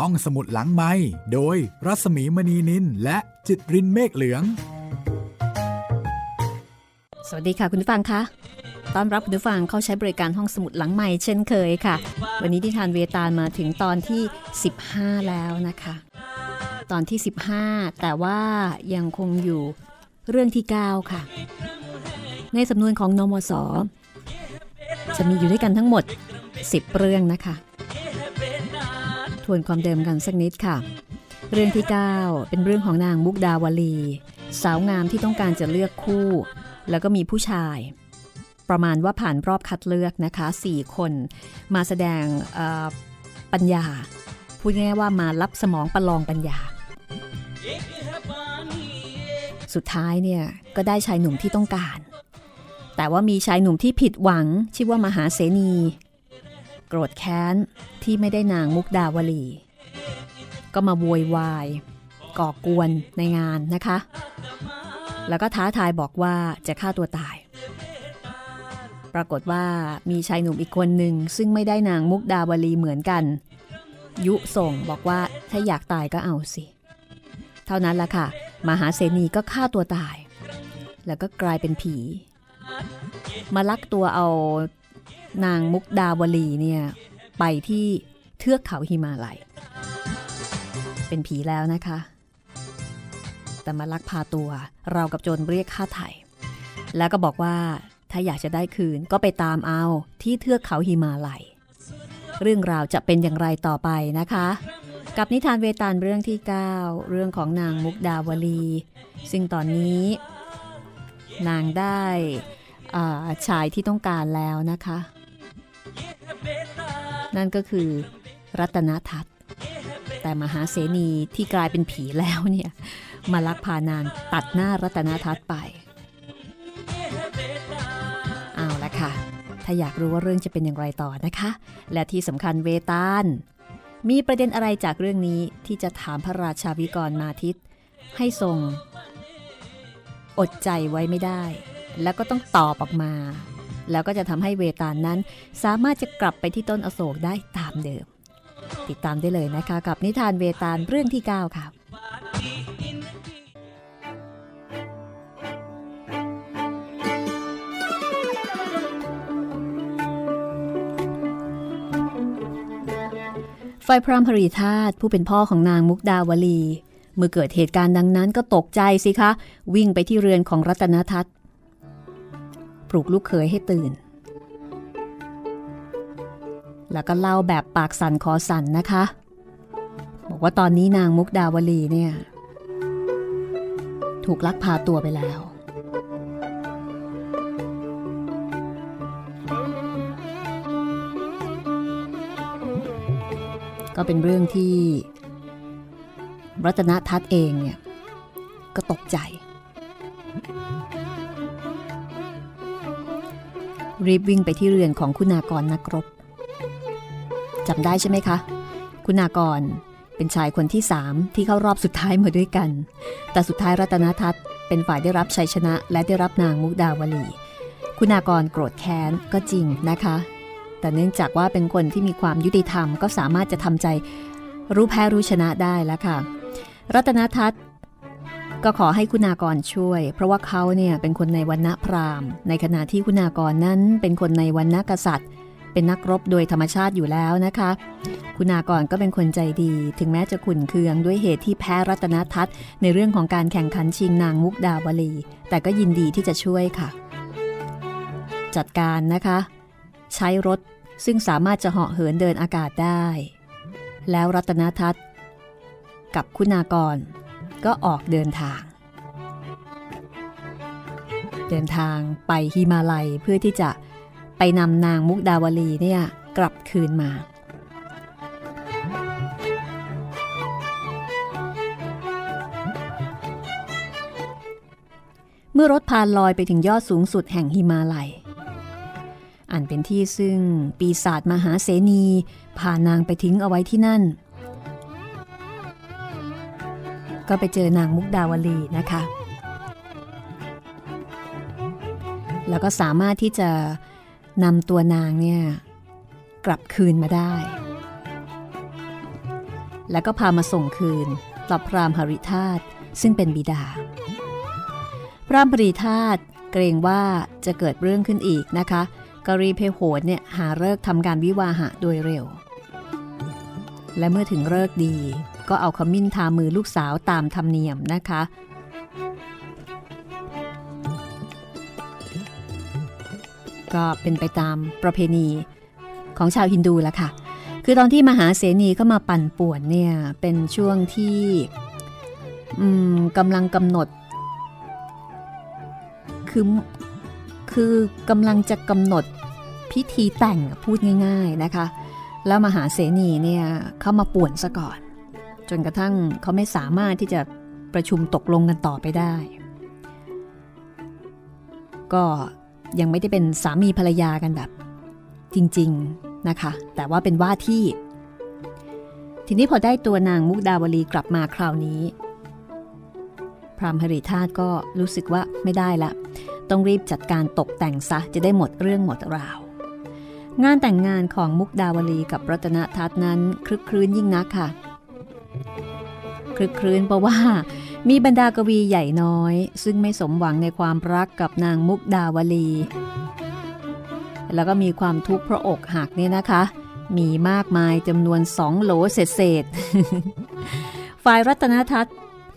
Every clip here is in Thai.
ห้องสมุดหลังไม้โดยรัสมีมณีนินและจิตรินเมฆเหลือง สวัสดีค่ะ คุณผู้ฟังคะต้อนรับคุณผู้ฟังเข้าใช้บริการห้องสมุดหลังใหม่เช่นเคยค่ะ วันนี้ที่ทานเวตาลมาถึงตอนที่ 15 แล้วนะคะ ตอนที่ 15 แต่ว่ายังคงอยู่เรื่องที่ 9 ค่ะ ในสำนวนของนมสจะมีอยู่ด้วยกันทั้งหมด 10 เรื่องนะคะ วนความเดิมกันสักนิดค่ะ เรื่องที่ 9 เป็นเรื่องของนางมุกดาวลี สาวงามที่ต้องการจะเลือกคู่ แล้วก็มีผู้ชาย ประมาณว่าผ่านรอบคัดเลือกนะคะ 4 คนมาแสดงปัญญา พูดง่ายว่ามารับสมองประลองปัญญา สุดท้ายเนี่ยก็ได้ชายหนุ่มที่ต้องการ แต่ว่ามีชายหนุ่มที่ผิดหวังชื่อว่ามหาเสนี โกรธแค้นที่ไม่ได้นางมุกดาวลี ก็มาโวยวาย ก่อกวนในงานนะคะ แล้วก็ท้าทายบอกว่าจะฆ่าตัวตาย ปรากฏว่ามีชายหนุ่มอีกคนหนึ่งซึ่งไม่ได้นางมุกดาวลีเหมือนกัน ยุส่งบอกว่าถ้าอยากตายก็เอาสิ เท่านั้นละค่ะ มหาเสนีก็ฆ่าตัวตาย แล้วก็กลายเป็นผี มาลักตัวเอา นางมุกดาวลีเนี่ยไปที่เทือกเขาหิมาลัย เป็นผีแล้วนะคะ แต่มาลักพาตัวเรากับโจรเรียกค่าไถ่แล้วก็บอกว่าถ้าอยากจะได้คืนก็ไปตามเอาที่เทือกเขาหิมาลัย เรื่องราวจะเป็นอย่างไรต่อไปนะคะ กับนิทานเวตาลเรื่องที่ 9 เรื่องของนางมุกดาวลี ซึ่งตอนนี้ นางได้ชายที่ต้องการแล้วนะคะ นั่นก็คือรัตนทัศน์แต่มหาเสนีที่กลายเป็นผีแล้วเนี่ยมาลักพานางตัดหน้ารัตนทัศน์ไป เอาละค่ะ ถ้าอยากรู้ว่าเรื่องจะเป็นอย่างไรต่อนะคะ และที่สำคัญเวตาล มีประเด็นอะไรจากเรื่องนี้ที่จะถามพระราชาวิกรมาทิตให้ทรง อดใจไว้ไม่ได้ แล้วก็ต้องตอบออกมา แล้วก็จะทำให้เวตาลนั้น สามารถจะกลับไปที่ต้นอโศกได้ตามเดิม ติดตามได้เลยนะคะ กับนิทานเวตาลเรื่องที่ 9 ค่ะฝ่ายพราหมณ์พรีธาตผู้เป็นพ่อของนางมุกดาวลี เมื่อเกิดเหตุการณ์ดังนั้นก็ตกใจสิคะ วิ่งไปที่เรือนของรัตนทัศน์ ปลุกลูกเขยให้ตื่น แล้วก็เล่าแบบปากสั่นคอสั่นนะคะ บอกว่าตอนนี้นางมุกดาวลีเนี่ย ถูกลักพาตัวไปแล้ว ก็เป็นเรื่องที่รัตนทัศน์เองเนี่ย ก็ตกใจ รีบวิ่งไปที่เรือนของคุณากรนักรบจำได้ใช่ไหมคะ คุณากรเป็นชายคนที่สามที่เข้ารอบสุดท้ายมาด้วยกัน แต่สุดท้ายรัตนทัศน์เป็นฝ่ายได้รับชัยชนะและได้รับนางมุกดาวลี คุณากรโกรธแค้นก็จริงนะคะ แต่เนื่องจากว่าเป็นคนที่มีความยุติธรรมก็สามารถจะทำใจรู้แพ้รู้ชนะได้แล้วค่ะ รัตนทัศน์ ก็ขอให้คุณากรช่วย เพราะว่าเขาเนี่ยเป็นคนในวันณะพราหมณ์ ในขณะที่คุณากรนั้นเป็นคนในวันณะกษัตริย์ เป็นนักรบโดยธรรมชาติอยู่แล้วนะคะ คุณากรก็เป็นคนใจดี ถึงแม้จะขุนเคืองด้วยเหตุที่แพ้รัตนทัศน์ในเรื่องของการแข่งขันชิงนางมุกดาวลี แต่ก็ยินดีที่จะช่วยค่ะ จัดการนะคะ ใช้รถซึ่งสามารถจะเหาะเหินเดินอากาศได้ แล้วรัตนทัศน์กับคุณากร ก็ออกเดินทาง เดินทางไปฮิมาลัยเพื่อที่จะไปนำนางมุกดาวลีเนี่ยกลับคืนมา เมื่อรถพานลอยไปถึงยอดสูงสุดแห่งฮิมาลัย อันเป็นที่ซึ่งปีศาจมหาเสนีพานางไปทิ้งเอาไว้ที่นั่น ก็ไปเจอนางมุกดาวลีนะคะ แล้วก็สามารถที่จะนำตัวนางเนี่ยกลับคืนมาได้ แล้วก็พามาส่งคืนต่อพรามหริธาตซึ่งเป็นบิดา พรามหริธาตเกรงว่าจะเกิดเรื่องขึ้นอีกนะคะกรีเพโหดเนี่ยหาเลิกทำการวิวาหะโดยเร็ว และเมื่อถึงเลิกดี ก็เอาขมิ้นทามือลูกสาวตามธรรมเนียมนะคะ ก็เป็นไปตามประเพณีของชาวฮินดูละค่ะ คือตอนที่มหาเสนีเข้ามาปั่นป่วนเนี่ย เป็นช่วงที่กำลังกำหนด คือคือกำลังจะกำหนดพิธีแต่งพูดง่าย ๆนะคะ แล้วมหาเสนีเนี่ยเข้ามาป่วนซะก่อน จนกระทั่งเขาไม่สามารถที่จะประชุมตกลงกันต่อไปได้ ก็ยังไม่ได้เป็นสามีภรรยากันแบบ จริงๆนะคะ แต่ว่าเป็นว่าที่ ทีนี้พอได้ตัวนางมุกดาวลีกลับมาคราวนี้ พรามหริธาตก็รู้สึกว่าไม่ได้ละ ต้องรีบจัดการตกแต่งซะจะได้หมดเรื่องหมดราว งานแต่งงานของมุกดาวลีกับรัตนทัศน์นั้นคลึกครื้นยิ่งนักค่ะ คลึกครื้นเพราะว่า มีบรรดากวีใหญ่น้อย ซึ่งไม่สมหวังในความรักกับนางมุกดาวลี แล้วก็มีความทุกข์เพราะอกหักเนี่ยนะคะ มีมากมายจำนวนสองโหลเศษฝ่ายรัตนทัศน์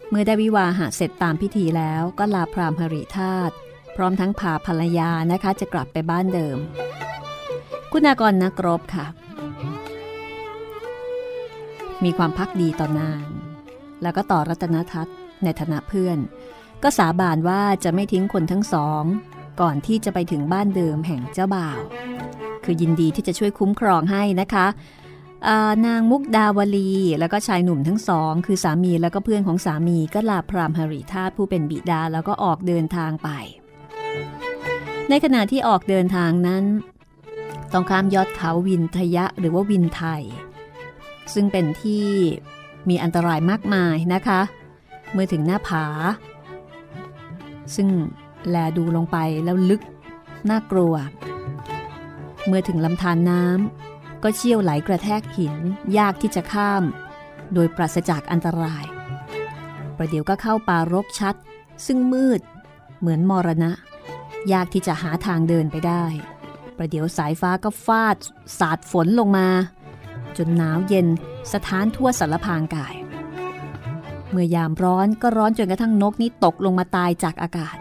เมื่อได้วิวาหะเสร็จตามพิธีแล้วก็ลาพรามหริธาตุพร้อมทั้งพาภรรยานะคะจะกลับไปบ้านเดิม คุณากรนักรบค่ะ มีความพักดีต่อนาง แล้วก็ต่อรัตนทัศน์ในฐานะเพื่อน ก็สาบานว่าจะไม่ทิ้งคนทั้งสอง ก่อนที่จะไปถึงบ้านเดิมแห่งเจ้าบ่าว คือยินดีที่จะช่วยคุ้มครองให้นะคะนางมุกดาวลี แล้วก็ชายหนุ่มทั้งสอง คือสามีแล้วก็เพื่อนของสามีก็ลาพรามหริธาตผู้เป็นบิดาแล้วก็ออกเดินทางไป ในขณะที่ออกเดินทางนั้น ต้องข้ามยอดเขาวินทยะหรือว่าวินไทย ซึ่งเป็นที่มีอันตรายมากมายนะคะ เมื่อถึงหน้าผา ซึ่งแลดูลงไปแล้วลึกน่ากลัว เมื่อถึงลำธารน้ำก็เชี่ยวไหลกระแทกหินยากที่จะข้าม โดยปราศจากอันตราย ประเดี๋ยวก็เข้าป่ารกชัด ซึ่งมืด เหมือนมรณะ ยากที่จะหาทางเดินไปได้ ประเดี๋ยวสายฟ้าก็ฟาด สาดฝนลงมา จนหนาวเย็นสถานทั่วสารพางกาย เมื่อยามร้อนก็ร้อนจนกระทั่งนกนี้ตกลงมาตายจากอากาศ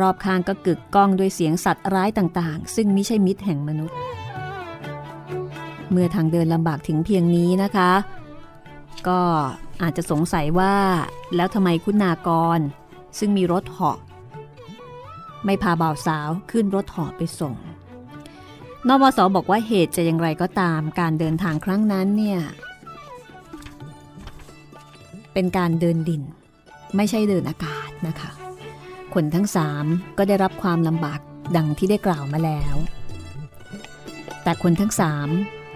รอบข้างก็กึกก้องด้วยเสียงสัตว์ร้ายต่างๆ ซึ่งไม่ใช่มิตรแห่งมนุษย์ เมื่อทางเดินลำบากถึงเพียงนี้นะคะ ก็อาจจะสงสัยว่าแล้วทำไมคุณากร ซึ่งมีรถเหาะไม่พาบ่าวสาวขึ้นรถเหอไปส่ง นวสบอกว่าเหตุจะอย่างไรก็ตามการเดินทางครั้งนั้นเนี่ย เป็นการเดินดิน ไม่ใช่เดินอากาศนะคะ คนทั้งสามก็ได้รับความลำบากดังที่ได้กล่าวมาแล้ว แต่คนทั้งสาม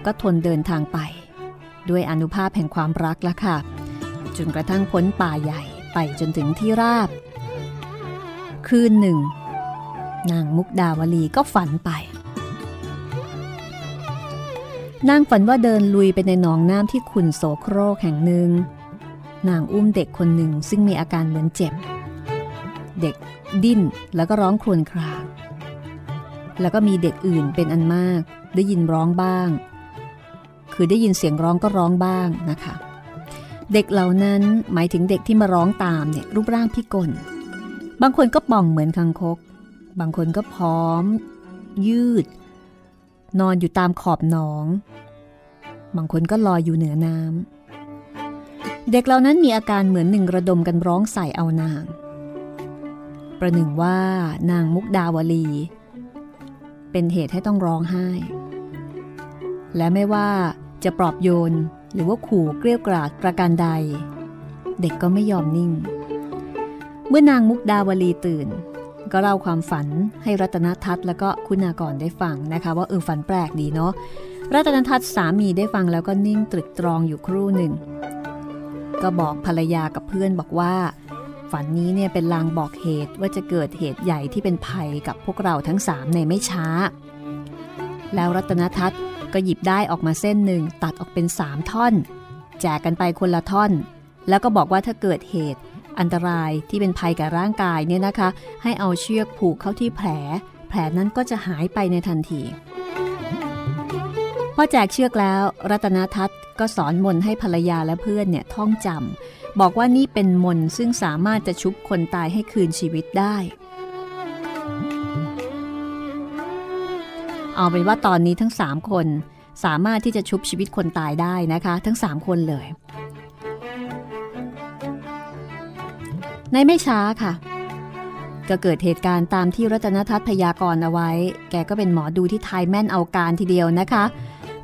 ก็ทนเดินทางไป ด้วยอนุภาพแห่งความรักละค่ะ จนกระทั่งพ้นป่าใหญ่ไปจนถึงที่ราบ คืนหนึ่ง นางมุกดาวลีก็ฝันไป นางฝันว่าเดินลุยไปในหนองน้ำที่ขุนโสโครกแห่งหนึ่ง นางอุ้มเด็กคนหนึ่งซึ่งมีอาการเหมือนเจ็บ เด็กดิ้นแล้วก็ร้องครวญคราง แล้วก็มีเด็กอื่นเป็นอันมาก ได้ยินร้องบ้าง คือได้ยินเสียงร้องก็ร้องบ้างนะคะ เด็กเหล่านั้นหมายถึงเด็กที่มาร้องตามเนี่ยรูปร่างพิกล บางคนก็ป่องเหมือนคังคก บางคนก็พร้อม ยืด นอนอยู่ตามขอบหนอง บางคนก็ลอยอยู่เหนือน้ำ เด็กเหล่านั้นมีอาการเหมือนหนึ่งระดมกันร้องใส่เอานาง ประหนึ่งว่านางมุกดาวลี เป็นเหตุให้ต้องร้องไห้ และไม่ว่าจะปลอบโยนหรือว่าขู่เกลี้ยกล่อมประการใด เด็กก็ไม่ยอมนิ่ง เมื่อนางมุกดาวลีตื่น ก็เล่าความฝันให้รัตนทัศน์แล้วก็คุณากรได้ฟังนะคะ ว่าเออฝันแปลกดีเนาะ รัตนทัศน์สามีได้ฟังแล้วก็นิ่งตรึกตรองอยู่ครู่หนึ่ง ก็บอกภรรยากับเพื่อนบอกว่า ฝันนี้เนี่ยเป็นลางบอกเหตุว่าจะเกิดเหตุใหญ่ที่เป็นภัยกับพวกเราทั้งสามในไม่ช้า แล้วรัตนทัศน์ก็หยิบได้ออกมาเส้นหนึ่งตัดออกเป็นสามท่อน แจกกันไปคนละท่อน แล้วก็บอกว่าถ้าเกิดเหตุอันตรายที่เป็นภัยกับร่างกายเนี่ยนะคะ ให้เอาเชือกผูกเข้าที่แผล แผลนั้นก็จะหายไปในทันที อแจกเชือกแล้ว รัตนทัศน์ก็สอนมนให้ภรรยาและเพื่อนเนี่ยท่องจำบอกว่านี่เป็นมนซึ่งสามารถจะชุบคนตายให้คืนชีวิตได้ เอาเป็นว่าตอนนี้ทั้งสามคนสามารถที่จะชุบชีวิตคนตายได้นะคะ ทั้งสามคนเลย ในไม่ช้าค่ะ ก็เกิดเหตุการณ์ตามที่รัตนทัศน์พยากรณ์เอาไว้ แกก็เป็นหมอดูที่ทายแม่นเอาการทีเดียวนะคะ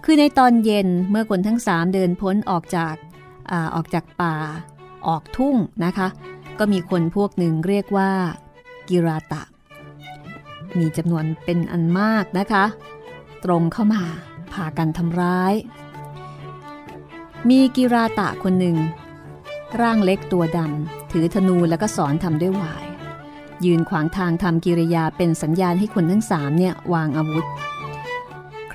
คือในตอนเย็นเมื่อคนทั้งสามเดินพ้นออกจากอออกจากป่า ออกทุ่งนะคะ ก็มีคนพวกหนึ่งเรียกว่า กิราตะ มีจำนวนเป็นอันมากนะคะ ตรงเข้ามาพากันทำร้าย มีกิราตะคนหนึ่ง ร่างเล็กตัวดำถือธนูแล้วก็สอนทำด้วยวาย ยืนขวางทางทำกิริยาเป็นสัญญาณให้คนทั้งสามเนี่ยวางอาวุธ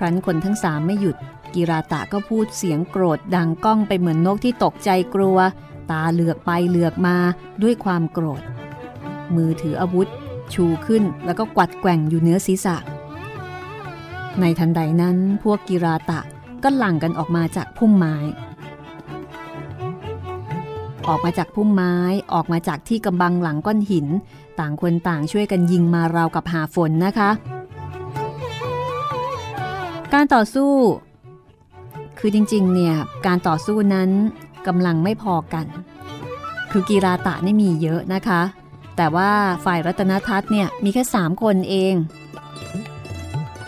ครั้นคนทั้งสามไม่หยุดกิราตะก็พูดเสียงโกรธดังก้องไปเหมือนนกที่ตกใจกลัว ตาเหลือกไปเหลือกมาด้วยความโกรธ มือถืออาวุธ ชูขึ้นแล้วก็กวัดแกว่งอยู่เหนือศีรษะ ในทันใดนั้นพวกกิราตะก็หลั่งกันออกมาจากพุ่มไม้ ออกมาจากพุ่มไม้ออกมาจากที่กำบังหลังก้อนหิน ต่างคนต่างช่วยกันยิงมาราวกับหาฝนนะคะ การต่อสู้ คือจริงๆ เนี่ย การต่อสู้นั้นกำลังไม่พอกัน คือกีราตะนี่มีเยอะนะคะ แต่ว่าฝ่ายรัตนทัศน์เนี่ยมีแค่สามคนเอง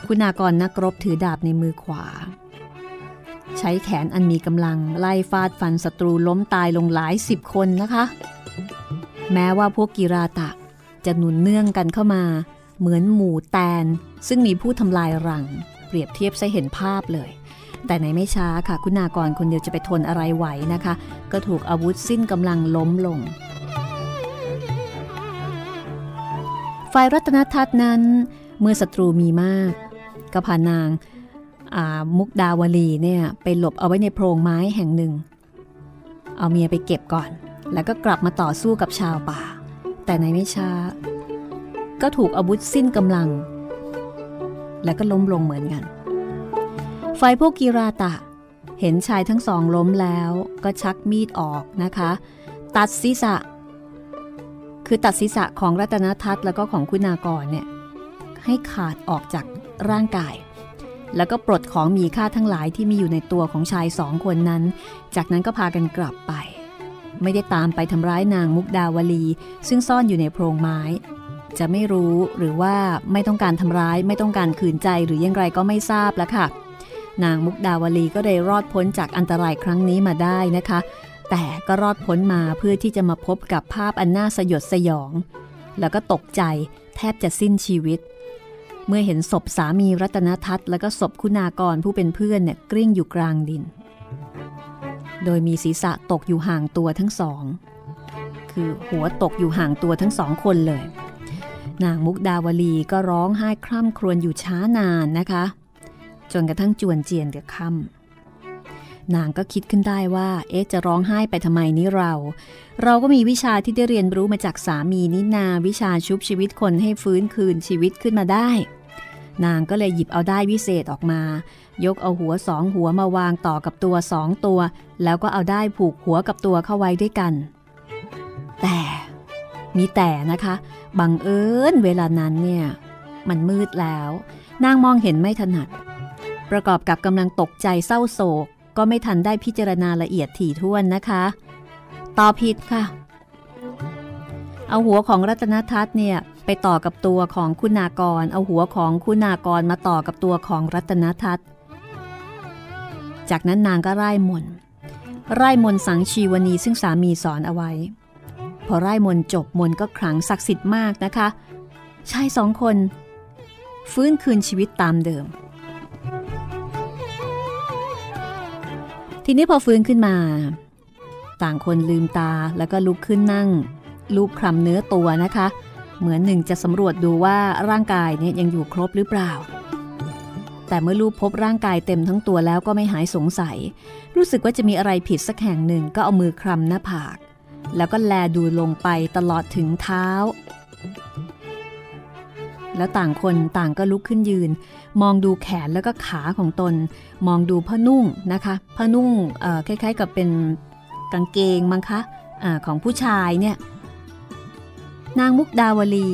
คุณากรนักรบถือดาบในมือขวา ใช้แขนอันมีกำลังไล่ฟาดฟันศัตรูล้มตายลงหลายสิบคนนะคะ แม้ว่าพวกกิราตะจะหนุนเนื่องกันเข้ามา เหมือนหมู่แตนซึ่งมีผู้ทำลายรัง ปรียบเทียบใช้เห็นภาพเลย แต่ในไม่ช้าค่ะ คุณากรคนเดียวจะไปทนอะไรไหวนะคะ ก็ถูกอาวุธสิ้นกำลังล้มลง ฝ่ายรัตนทัศน์นั้น เมื่อศัตรูมีมากก็พานางมุกดาวลีเนี่ยไปหลบเอาไว้ในโพรงไม้แห่งหนึ่ง เอาเมียไปเก็บก่อน แล้วก็กลับมาต่อสู้กับชาวป่า แต่ในไม่ช้า ก็ถูกอาวุธสิ้นกำลัง แล้วก็ล้มลงเหมือนกัน ฝ่ายพวกกีราตะ เห็นชายทั้งสองล้มแล้วก็ชักมีดออกนะคะ ตัดศีรษะ คือตัดศีรษะของรัตนทัศน์แล้วก็ของคุณากรเนี่ยให้ขาดออกจากร่างกาย แล้วก็ปลดของมีค่าทั้งหลายที่มีอยู่ในตัวของชายสองคนนั้น จากนั้นก็พากันกลับไป ไม่ได้ตามไปทำร้ายนางมุกดาวลี ซึ่งซ่อนอยู่ในโพรงไม้ จะไม่รู้หรือว่าไม่ต้องการทำร้าย ไม่ต้องการขืนใจหรือยังไรก็ไม่ทราบแล้วค่ะ นางมุกดาวลีก็เลยรอดพ้นจากอันตรายครั้งนี้มาได้นะคะ แต่ก็รอดพ้นมาเพื่อที่จะมาพบกับภาพอันน่าสยดสยอง แล้วก็ตกใจแทบจะสิ้นชีวิต เมื่อเห็นศพสามีรัตนทัศน์และก็ศพคุณากรผู้เป็นเพื่อนเนี่ยกลิ้งอยู่กลางดิน โดยมีศีรษะตกอยู่ห่างตัวทั้งสอง คือหัวตกอยู่ห่างตัวทั้งสองคนเลย นางมุกดาวลีก็ร้องไห้คร่ำครวญอยู่ช้านานนะคะ จนกระทั่งจวนเจียนเดือค่ำนางก็คิดขึ้นได้ว่า เอ๊ะจะร้องไห้ไปทำไมนี้เรา เราก็มีวิชาที่ได้เรียนรู้มาจากสามีนินาวิชาชุบชีวิตคนให้ฟื้นคืนชีวิตขึ้นมาได้ นางก็เลยหยิบเอาได้วิเศษออกมา ยกเอาหัวสองหัวมาวางต่อกับตัวสองตัว แล้วก็เอาได้ผูกหัวกับตัวเข้าไว้ด้วยกัน แต่ มีแต่นะคะบังเอิญเวลานั้นเนี่ยมันมืดแล้ว นางมองเห็นไม่ถนัด ประกอบกับกำลังตกใจเศร้าโศก ก็ไม่ทันได้พิจารณาละเอียดถี่ถ้วนนะคะตอบผิดค่ะ เอาหัวของรัตนทัศน์เนี่ยไปต่อกับตัวของคุณากร เอาหัวของคุณากรมาต่อกับตัวของรัตนทัศน์ จากนั้นนางก็ไล่มนไล่มนสังชีวนีซึ่งสามีสอนเอาไว้ พอไล่มนจบมนก็ขลังศักดิ์สิทธิ์มากนะคะ ชายสองคน ฟื้นคืนชีวิตตามเดิม ทีนี้พอฟื้นขึ้นมา ต่างคนลืมตาแล้วก็ลุกขึ้นนั่ง ลูบคลำเนื้อตัวนะคะ เหมือนหนึ่งจะสำรวจดูว่าร่างกายเนี่ยยังอยู่ครบหรือเปล่า แต่เมื่อลูกพบร่างกายเต็มทั้งตัวแล้วก็ไม่หายสงสัย รู้สึกว่าจะมีอะไรผิดสักแห่งหนึ่งก็เอามือคลำหน้าผาก แล้วก็แลดูลงไปตลอดถึงเท้า แล้วต่างคนต่างก็ลุกขึ้นยืน มองดูแขนแล้วก็ขาของตน มองดูผ้านุ่งนะคะผ้านุ่งคล้ายๆกับเป็นกางเกงมั้งคะอของผู้ชายเนี่ยนางมุกดาวลี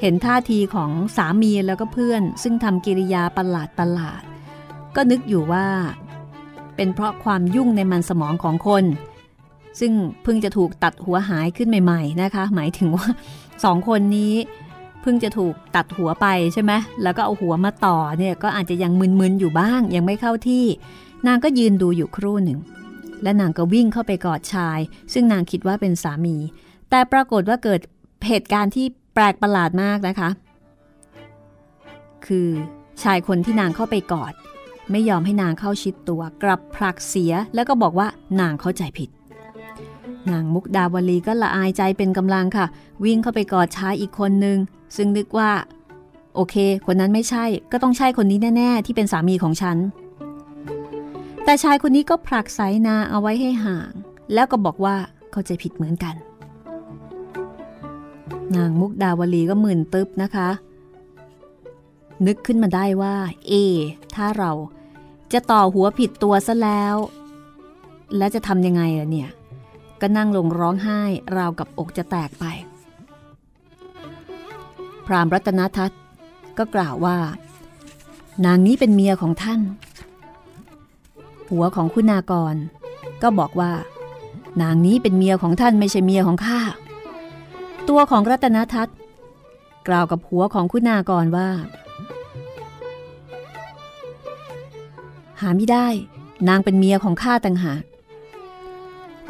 เห็นท่าทีของสามีแล้วก็เพื่อน ซึ่งทำกิริยาประหลาดประหลาด ก็นึกอยู่ว่า เป็นเพราะความยุ่งในมันสมองของคน ซึ่งเพิ่งจะถูกตัดหัวหายขึ้นใหม่ ๆนะคะ หมายถึงว่าสองคนนี้เพิ่งจะถูกตัดหัวไปใช่ไหมแล้วก็เอาหัวมาต่อเนี่ยก็อาจจะยังมึนๆอยู่บ้าง ยังไม่เข้าที่ นางก็ยืนดูอยู่ครู่หนึ่ง และนางก็วิ่งเข้าไปกอดชาย ซึ่งนางคิดว่าเป็นสามี แต่ปรากฏว่าเกิดเหตุการณ์ที่แปลกประหลาดมากนะคะ คือชายคนที่นางเข้าไปกอด ไม่ยอมให้นางเข้าชิดตัว กลับผลักเสียแล้วก็บอกว่านางเข้าใจผิด นางมุกดาวลีก็ละอายใจเป็นกำลังค่ะ วิ่งเข้าไปกอดชายอีกคนนึง ซึ่งนึกว่า โอเค คนนั้นไม่ใช่ก็ต้องใช่คนนี้แน่ๆ ที่เป็นสามีของฉัน แต่ชายคนนี้ก็ผลักสายนาเอาไว้ให้ห่าง แล้วก็บอกว่าเข้าใจผิดเหมือนกัน นางมุกดาวลีก็หมื่นตึบนะคะ นึกขึ้นมาได้ว่า เอ ถ้าเราจะต่อหัวผิดตัวซะแล้ว แล้วจะทำยังไงล่ะเนี่ย ก็นั่งลงร้องไห้ราวกับอกจะแตกไป พรามรัตนทัตก็กล่าวว่า นางนี้เป็นเมียของท่าน หัวของคุณากร ก็บอกว่า นางนี้เป็นเมียของท่านไม่ใช่เมียของข้า ตัวของรัตนทัศน์กล่าวกับหัวของคุณากรว่า หาไม่ได้ นางเป็นเมียของข้าต่างหาก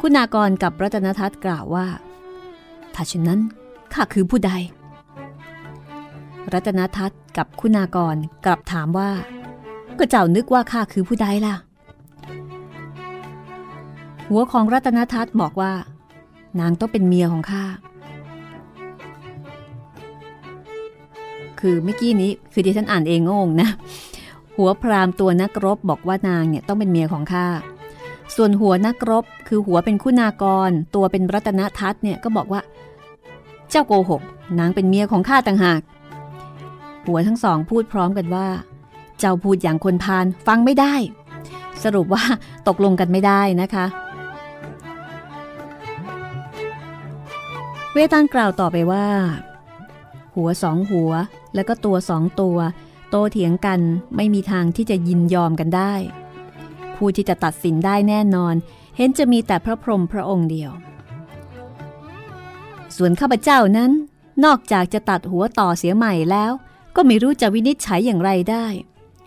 คุณากรกับรัตนทัศน์กล่าวว่า ถ้าเช่นนั้นข้าคือผู้ใด รัตนทัศน์กับคุณากรกลับถามว่า ก็เจ้านึกว่าข้าคือผู้ใดล่ะ หัวของรัตนทัศน์บอกว่า นางต้องเป็นเมียของข้า คือเมื่อกี้นี้คือที่ฉันอ่านเองงงนะ หัวพรามตัวนักรบบอกว่านางเนี่ยต้องเป็นเมียของข้า ส่วนหัวนักรบคือหัวเป็นคุณากร ตัวเป็นรัตนทัศน์เนี่ยก็บอกว่า เจ้าโกหกนางเป็นเมียของข้าต่างหาก หัวทั้งสองพูดพร้อมกันว่า เจ้าพูดอย่างคนพานฟังไม่ได้ สรุปว่าตกลงกันไม่ได้นะคะ เวตันกล่าวต่อไปว่า หัวสองหัวแล้วก็ตัวสองตัว โตเถียงกันไม่มีทางที่จะยินยอมกันได้ ผู้ที่จะตัดสินได้แน่นอน เห็นจะมีแต่พระพรหมพระองค์เดียว ส่วนข้าพเจ้านั้น นอกจากจะตัดหัวต่อเสียใหม่แล้ว ก็ไม่รู้จะวินิจฉัยอย่างไรได้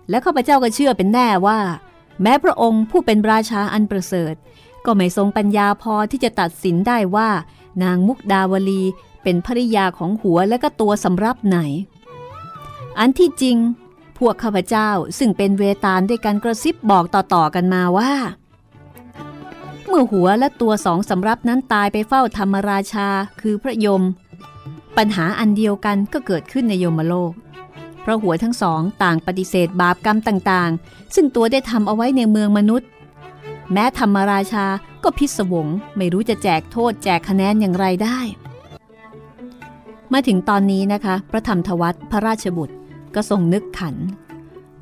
และข้าพเจ้าก็เชื่อเป็นแน่ว่า แม้พระองค์ผู้เป็นราชาอันประเสริฐ ก็ไม่ทรงปัญญาพอที่จะตัดสินได้ว่า นางมุกดาวลีเป็นภริยาของหัวและก็ตัวสำรับไหน อันที่จริง พวกข้าพเจ้าซึ่งเป็นเวตาลด้วยกันกระซิบบอกต่อๆกันมาว่า เมื่อหัวและตัวสองสำรับนั้นตายไปเฝ้าธรรมราชาคือพระยม ปัญหาอันเดียวกันก็เกิดขึ้นในยมโลก เพราะหัวทั้งสองต่างปฏิเสธบาปกรรมต่างๆ ซึ่งตัวได้ทำเอาไว้ในเมืองมนุษย์ แม้ธรรมราชาก็พิศวงไม่รู้จะแจกโทษแจกคะแนนอย่างไรได้ มาถึงตอนนี้นะคะ พระธรรมทวัตพระราชบุตร ก็ทรงนึกขัน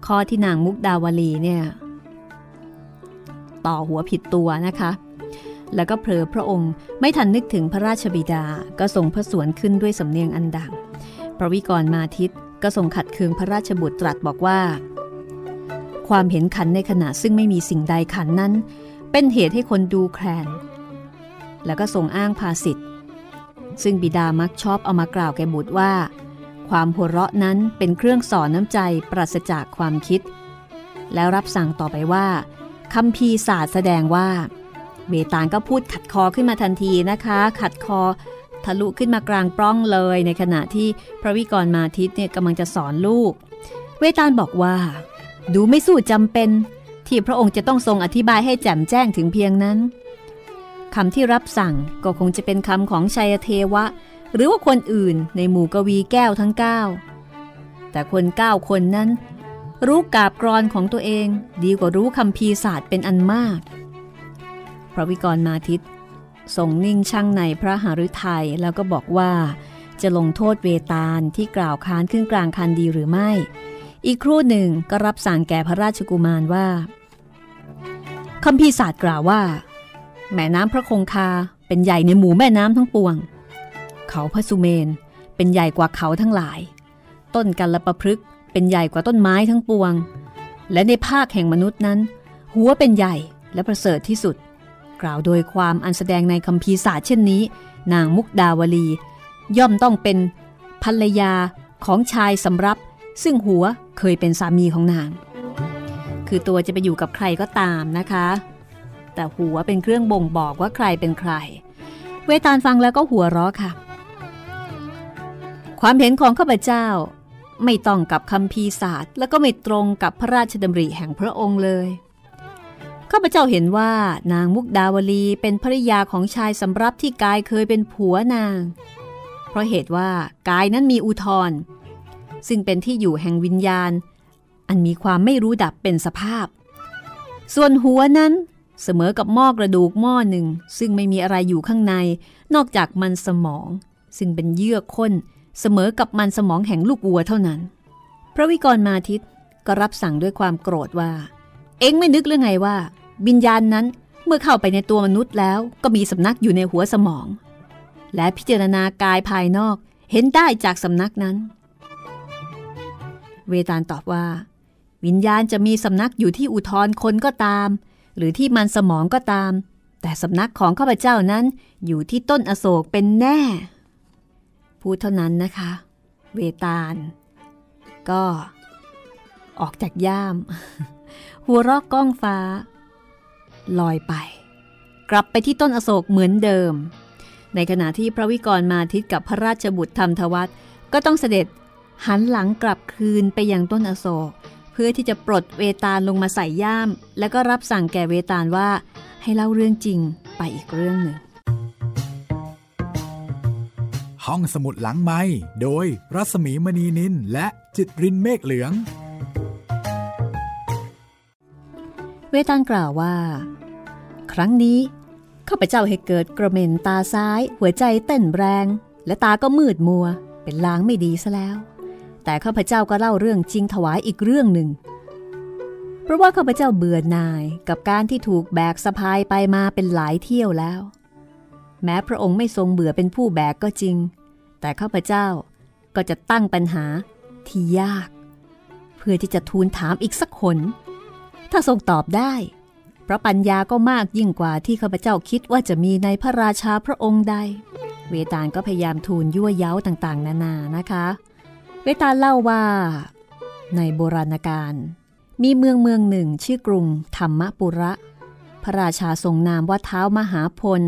ข้อที่นางมุกดาวลีเนี่ยต่อหัวผิดตัวนะคะ แล้วก็เผลอพระองค์ไม่ทันนึกถึงพระราชบิดา ก็ทรงพระสวนขึ้นด้วยสำเนียงอันดัง พระวิกรมาทิตก็ทรงขัดเคืองพระราชบุตรตรัสบอกว่า ความเห็นขันในขณะซึ่งไม่มีสิ่งใดขันนั้น เป็นเหตุให้คนดูแคลน แล้วก็ทรงอ้างภาสิทธ์ซึ่งบิดามักชอบเอามากล่าวแก่บุตรว่า ความหัวเราะนั้นเป็นเครื่องสอนน้ำใจปราศจากความคิด แล้วรับสั่งต่อไปว่าคำพีศาสตร์แสดงว่าเบตานก็พูดขัดคอขึ้นมาทันทีนะคะ ขัดคอทะลุขึ้นมากลางปล้องเลย ในขณะที่พระวิกรมาทิตเนี่ยกำลังจะสอนลูก เวตาลบอกว่า ดูไม่สู้จำเป็น ที่พระองค์จะต้องทรงอธิบายให้แจ่มแจ้งถึงเพียงนั้นคำที่รับสั่งก็คงจะเป็นคำของชัยเทวะ หรือว่าคนอื่นในหมู่กวีแก้วทั้ง 9 แต่คน9คนนั้น รู้กาบกรอนของตัวเองดีกว่ารู้คำพีศาสตร์เป็นอันมาก พระวิกรมาทิตทรงนิ่งชั่งในพระหฤทัยแล้วก็บอกว่า จะลงโทษเวตาลที่กล่าวค้านขึ้นกลางคันดีหรือไม่ อีกครู่หนึ่งก็รับสั่งแก่พระราชกุมารว่าคำพีศาสตร์กล่าวว่า แม่น้ำพระคงคาเป็นใหญ่ในหมู่แม่น้ำทั้งปวง เขาพระสุเมน เป็นใหญ่กว่าเขาทั้งหลาย ต้นกันละประพฤกเป็นใหญ่กว่าต้นไม้ทั้งปวง และในภาคแห่งมนุษย์นั้น หัวเป็นใหญ่และประเสริฐที่สุด กล่าวโดยความอันแสดงในคำพีศาสตร์เช่นนี้ นางมุกดาวลี ย่อมต้องเป็นภรรยาของชายสำรับ ซึ่งหัวเคยเป็นสามีของนาง คือตัวจะไปอยู่กับใครก็ตามนะคะ แต่หัวเป็นเครื่องบ่งบอกว่าใครเป็นใคร เวตาลฟังแล้วก็หัวเราะค่ะ ความเห็นของข้าพเจ้า ไม่ต้องกับคำพีศาสตร์แล้วก็ไม่ตรงกับพระราชดำริแห่งพระองค์เลยข้าพเจ้าเห็นว่านางมุกดาวลีเป็นภริยาของชายสำรับที่กายเคยเป็นผัวนาง เพราะเหตุว่ากายนั้นมีอุทธรซึ่งเป็นที่อยู่แห่งวิญญาณ อันมีความไม่รู้ดับเป็นสภาพ ส่วนหัวนั้นเสมอกับหม้อกระดูกหม้อหนึ่ง ซึ่งไม่มีอะไรอยู่ข้างใน นอกจากมันสมอง ซึ่งเป็นเยื่อข้น เสมอกับมันสมองแห่งลูกวัวเท่านั้น พระวิกรมาทิตก็รับสั่งด้วยความโกรธว่า เอ็งไม่นึกหรือไงว่าวิญญาณนั้นเมื่อเข้าไปในตัวมนุษย์แล้ว ก็มีสำนักอยู่ในหัวสมอง และพิจารณากายภายนอกเห็นได้จากสำนักนั้น เวตาลตอบว่า วิญญาณจะมีสำนักอยู่ที่อุทธรคนก็ตาม หรือที่มันสมองก็ตาม แต่สำนักของข้าพเจ้านั้นอยู่ที่ต้นอโศกเป็นแน่ พูดเท่านั้นนะคะ เวตาล ก็ออกจากย่าม หัวรอกก้องฟ้า ลอยไป กลับไปที่ต้นอโศกเหมือนเดิม ในขณะที่พระวิกรมาทิตกับพระราชบุตรธรรมทวัตก็ต้องเสด็จหันหลังกลับคืนไปยังต้นอโศก เพื่อที่จะปลดเวตาลลงมาใส่ย่าม แล้วก็รับสั่งแก่เวตาลว่า ให้เล่าเรื่องจริงไปอีกเรื่องหนึ่ง ห้องสมุดหลังไม้โดยรัสมีมณีนินและจิตรินเมฆเหลือง เวตันกล่าวว่า ครั้งนี้ข้าพเจ้าให้เกิดกระเม็นตาซ้าย หัวใจเต้นแรง และตาก็มืดมัว เป็นลางไม่ดีซะแล้ว แต่ข้าพเจ้าก็เล่าเรื่องจริงถวายอีกเรื่องหนึ่ง เพราะว่าข้าพเจ้าเบื่อหน่ายกับการที่ถูกแบกสะพายไปมาเป็นหลายเที่ยวแล้ว แม้พระองค์ไม่ทรงเบื่อเป็นผู้แบกก็จริง แต่ข้าพเจ้าก็จะตั้งปัญหาที่ยาก เพื่อที่จะทูลถามอีกสักคน ถ้าทรงตอบได้ เพราะปัญญาก็มากยิ่งกว่าที่ข้าพเจ้าคิดว่าจะมีในพระราชาพระองค์ใด เวตาลก็พยายามทูลยั่วเย้าต่างๆ นานานะคะ เวตาลเล่าว่า ในโบราณกาลมีเมืองเมืองหนึ่งชื่อกรุงธรรมปุระ พระราชาทรงนามว่าเท้ามหาพล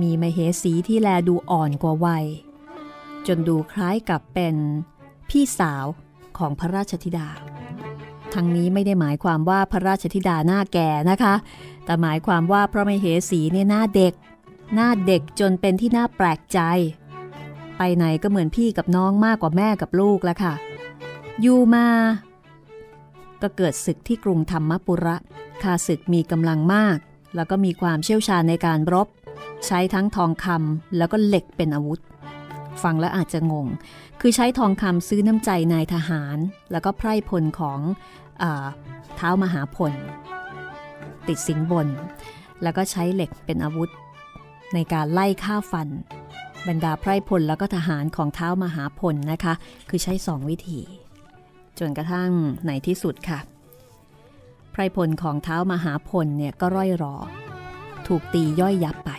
มีมเหสีที่แลดูอ่อนกว่าวัย จนดูคล้ายกับเป็นพี่สาวของพระราชธิดา ทั้งนี้ไม่ได้หมายความว่าพระราชธิดาหน้าแก่นะคะ แต่หมายความว่าพระมเหสีเนี่ยหน้าเด็ก หน้าเด็กจนเป็นที่น่าแปลกใจ ไปไหนก็เหมือนพี่กับน้องมากกว่าแม่กับลูกแล้วค่ะ อยู่มา ก็เกิดศึกที่กรุงธรรมปุระข้าศึกมีกำลังมาก แล้วก็มีความเชี่ยวชาญในการรบ ใช้ทั้งทองคำแล้วก็เหล็กเป็นอาวุธ ฟังแล้วอาจจะงง คือใช้ทองคำซื้อน้ำใจนายทหาร แล้วก็ไพร่พลของเท้ามหาพล ติดสิงบน แล้วก็ใช้เหล็กเป็นอาวุธ ในการไล่ฆ่าฟัน บรรดาไพร่พลแล้วก็ทหารของเท้ามหาพลนะคะ คือใช้สองวิธี จนกระทั่งในที่สุดค่ะ ไพร่พลของเท้ามหาพลเนี่ยก็ร่อยรอ ถูกตีย่อยยับไป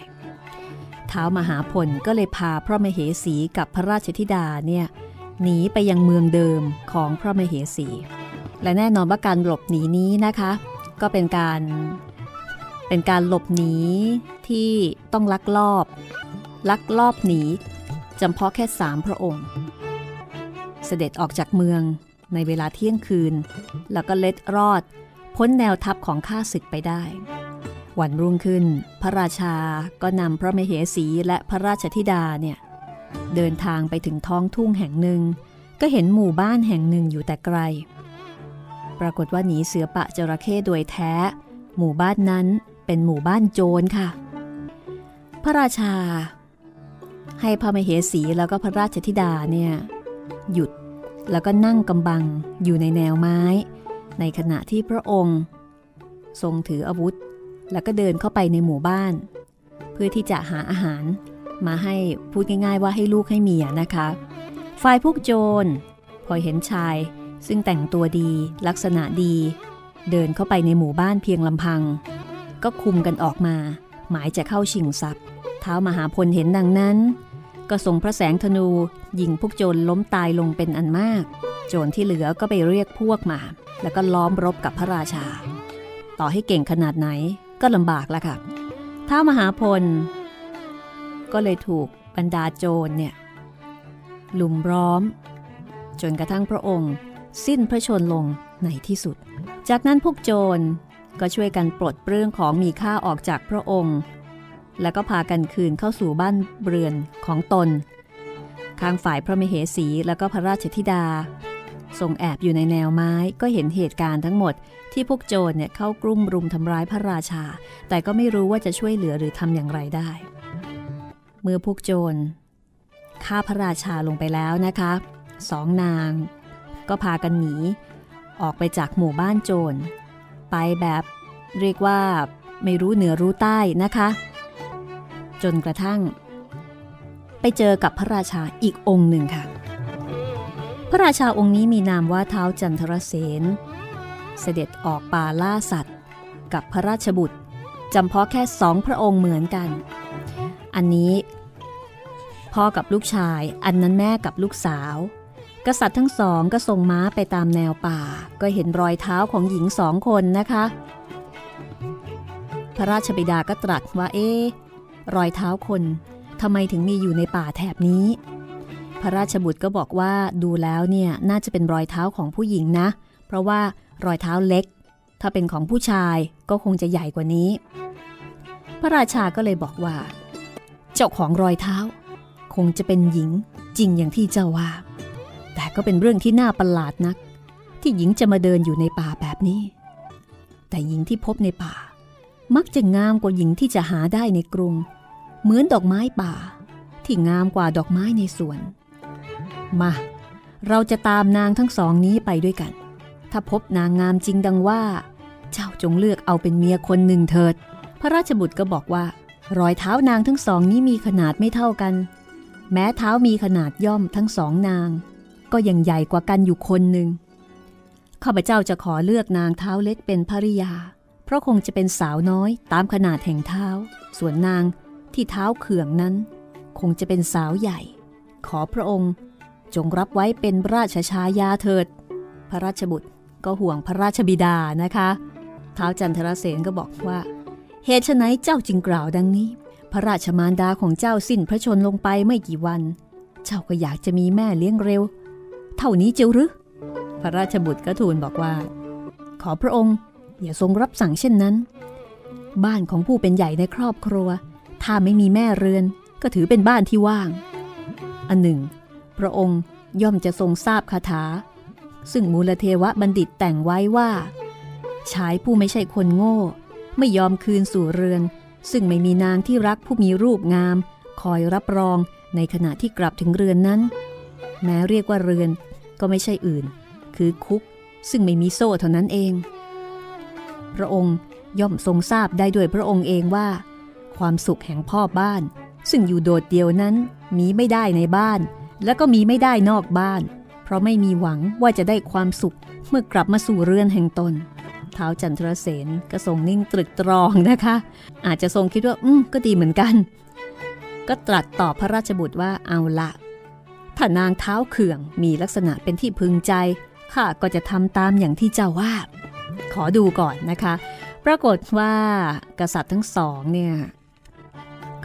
ท้ามหาพลก็เลยพาพระมเหสีกับพระราชธิดาเนี่ยหนีไปยังเมืองเดิมของพระมเหสี และแน่นอนว่าการหลบหนีนี้นะคะ ก็เป็นการเป็นการหลบหนีที่ต้องลักลอบ ลักลอบหนีจำเพาะแค่สามพระองค์ เสด็จออกจากเมืองในเวลาเที่ยงคืน แล้วก็เล็ดรอด พ้นแนวทัพของข้าศึกไปได้ วันรุ่งขึ้น พระราชาก็นำพระมเหสีและพระราชธิดาเนี่ยเดินทางไปถึงท้องทุ่งแห่งหนึ่ง ก็เห็นหมู่บ้านแห่งหนึ่งอยู่แต่ไกล ปรากฏว่าหนีเสือปะจระเข้โดยแท้ หมู่บ้านนั้นเป็นหมู่บ้านโจรค่ะ พระราชา ให้พระมเหสีแล้วก็พระราชธิดาเนี่ยหยุดแล้วก็นั่งกำบังอยู่ในแนวไม้ ในขณะที่พระองค์ ทรงถืออาวุธ แล้วก็เดินเข้าไปในหมู่บ้าน เพื่อที่จะหาอาหารมาให้พูดง่ายๆว่าให้ลูกให้เมียนะคะ ฝ่ายพวกโจร พอเห็นชายซึ่งแต่งตัวดีลักษณะดี เดินเข้าไปในหมู่บ้านเพียงลำพัง ก็คุมกันออกมา หมายจะเข้าชิงทรัพย์เท้ามหาพลเห็นดังนั้น ก็ส่งพระแสงธนูยิงพวกโจรล้มตายลงเป็นอันมาก โจรที่เหลือก็ไปเรียกพวกมา แล้วก็ล้อมรบกับพระราชา ต่อให้เก่งขนาดไหน ก็ลำบากละค่ะท้ามหาพล ก็เลยถูกบรรดาโจรเนี่ยลุมร้อม จนกระทั่งพระองค์ สิ้นพระชนลงในที่สุด จากนั้นพวกโจรก็ช่วยกันปลดเปลื้องของมีค่าออกจากพระองค์ แล้วก็พากันคืนเข้าสู่บ้านเรือนของตน ข้างฝ่ายพระมเหสีแล้วก็พระราชธิดา ทรงแอบอยู่ในแนวไม้ก็เห็นเหตุการณ์ทั้งหมด ที่พวกโจรเนี่ยเข้ากลุ่มรุมทำร้ายพระราชา แต่ก็ไม่รู้ว่าจะช่วยเหลือหรือทำอย่างไรได้ เมื่อพวกโจรฆ่าพระราชาลงไปแล้วนะคะสองนาง ก็พากันหนี ออกไปจากหมู่บ้านโจร ไปแบบเรียกว่าไม่รู้เหนือรู้ใต้นะคะ จนกระทั่ง ไปเจอกับพระราชาอีกองค์หนึ่งค่ะ ระราชาองค์นี้มีนามว่าเท้าจันทรเสน เสด็จออกป่าล่าสัตว์ กับพระราชบุตรจำเพาะแค่สองพระองค์เหมือนกัน อันนี้ พ่อกับลูกชายอันนั้นแม่กับลูกสาว กษัตริย์ทั้งสองก็ทรงม้าไปตามแนวป่า ก็เห็นรอยเท้าของหญิงสองคนนะคะ พระราชบิดาก็ตรัสว่าเอ๊รอยเท้าคนทำไมถึงมีอยู่ในป่าแถบนี้ ระราชบุตรก็บอกว่าดูแล้วเนี่ยน่าจะเป็นรอยเท้าของผู้หญิงนะ เพราะว่ารอยเท้าเล็ก ถ้าเป็นของผู้ชายก็คงจะใหญ่กว่านี้ พระราชาก็เลยบอกว่า เจ้าของรอยเท้า คงจะเป็นหญิงจริงอย่างที่เจ้าว่า แต่ก็เป็นเรื่องที่น่าประหลาดนัก ที่หญิงจะมาเดินอยู่ในป่าแบบนี้ แต่หญิงที่พบในป่า มักจะงามกว่าหญิงที่จะหาได้ในกรุง เหมือนดอกไม้ป่าที่งามกว่าดอกไม้ในสวน มา เราจะตามนางทั้งสองนี้ไปด้วยกัน ถ้าพบนางงามจริงดังว่า เจ้าจงเลือกเอาเป็นเมียคนหนึ่งเถิด พระราชบุตรก็บอกว่า รอยเท้านางทั้งสองนี้มีขนาดไม่เท่ากัน แม้เท้ามีขนาดย่อมทั้งสองนาง ก็ยังใหญ่กว่ากันอยู่คนหนึ่งข้าพเจ้าจะขอเลือกนางเท้าเล็กเป็นภริยา เพราะคงจะเป็นสาวน้อยตามขนาดแห่งเท้า ส่วนนางที่เท้าเขื่องนั้น คงจะเป็นสาวใหญ่ ขอพระองค์ จงรับไว้เป็นราชชายาเถิด พระราชบุตรก็ห่วงพระราชบิดานะคะเท้าจันทรเสนก็บอกว่า เหตุไฉนเจ้าจึงกล่าวดังนี้ พระราชมารดาของเจ้าสิ้นพระชนลงไปไม่กี่วัน เจ้าก็อยากจะมีแม่เลี้ยงเร็ว เท่านี้เจ้าหรือพระราชบุตรก็ทูลบอกว่า ขอพระองค์ อย่าทรงรับสั่งเช่นนั้น บ้านของผู้เป็นใหญ่ในครอบครัว ถ้าไม่มีแม่เรือน ก็ถือเป็นบ้านที่ว่าง อันหนึ่ง พระองค์ย่อมจะทรงทราบคาถา ซึ่งมูลเทวะบัณฑิตแต่งไว้ว่า ชายผู้ไม่ใช่คนโง่ ไม่ยอมคืนสู่เรือน ซึ่งไม่มีนางที่รักผู้มีรูปงาม คอยรับรองในขณะที่กลับถึงเรือนนั้น แม้เรียกว่าเรือนก็ไม่ใช่อื่น คือคุก ซึ่งไม่มีโซ่เท่านั้นเอง พระองค์ย่อมทรงทราบได้ด้วยพระองค์เองว่า ความสุขแห่งพ่อบ้าน ซึ่งอยู่โดดเดียวนั้นมีไม่ได้ในบ้าน และก็มีไม่ได้นอกบ้าน เพราะไม่มีหวังว่าจะได้ความสุขเมื่อกลับมาสู่เรือนแห่งตนเท้าจันทรเสนก็ทรงนิ่งตรึกตรองนะคะ อาจจะทรงคิดว่า อืมก็ดีเหมือนกัน ก็ตรัสตอบพระราชบุตรว่าเอาละถ้านางเท้าเขื่องมีลักษณะเป็นที่พึงใจข้าก็จะทำตามอย่างที่เจ้าว่า ขอดูก่อนนะคะ ปรากฏว่ากษัตริย์ทั้งสองเนี่ย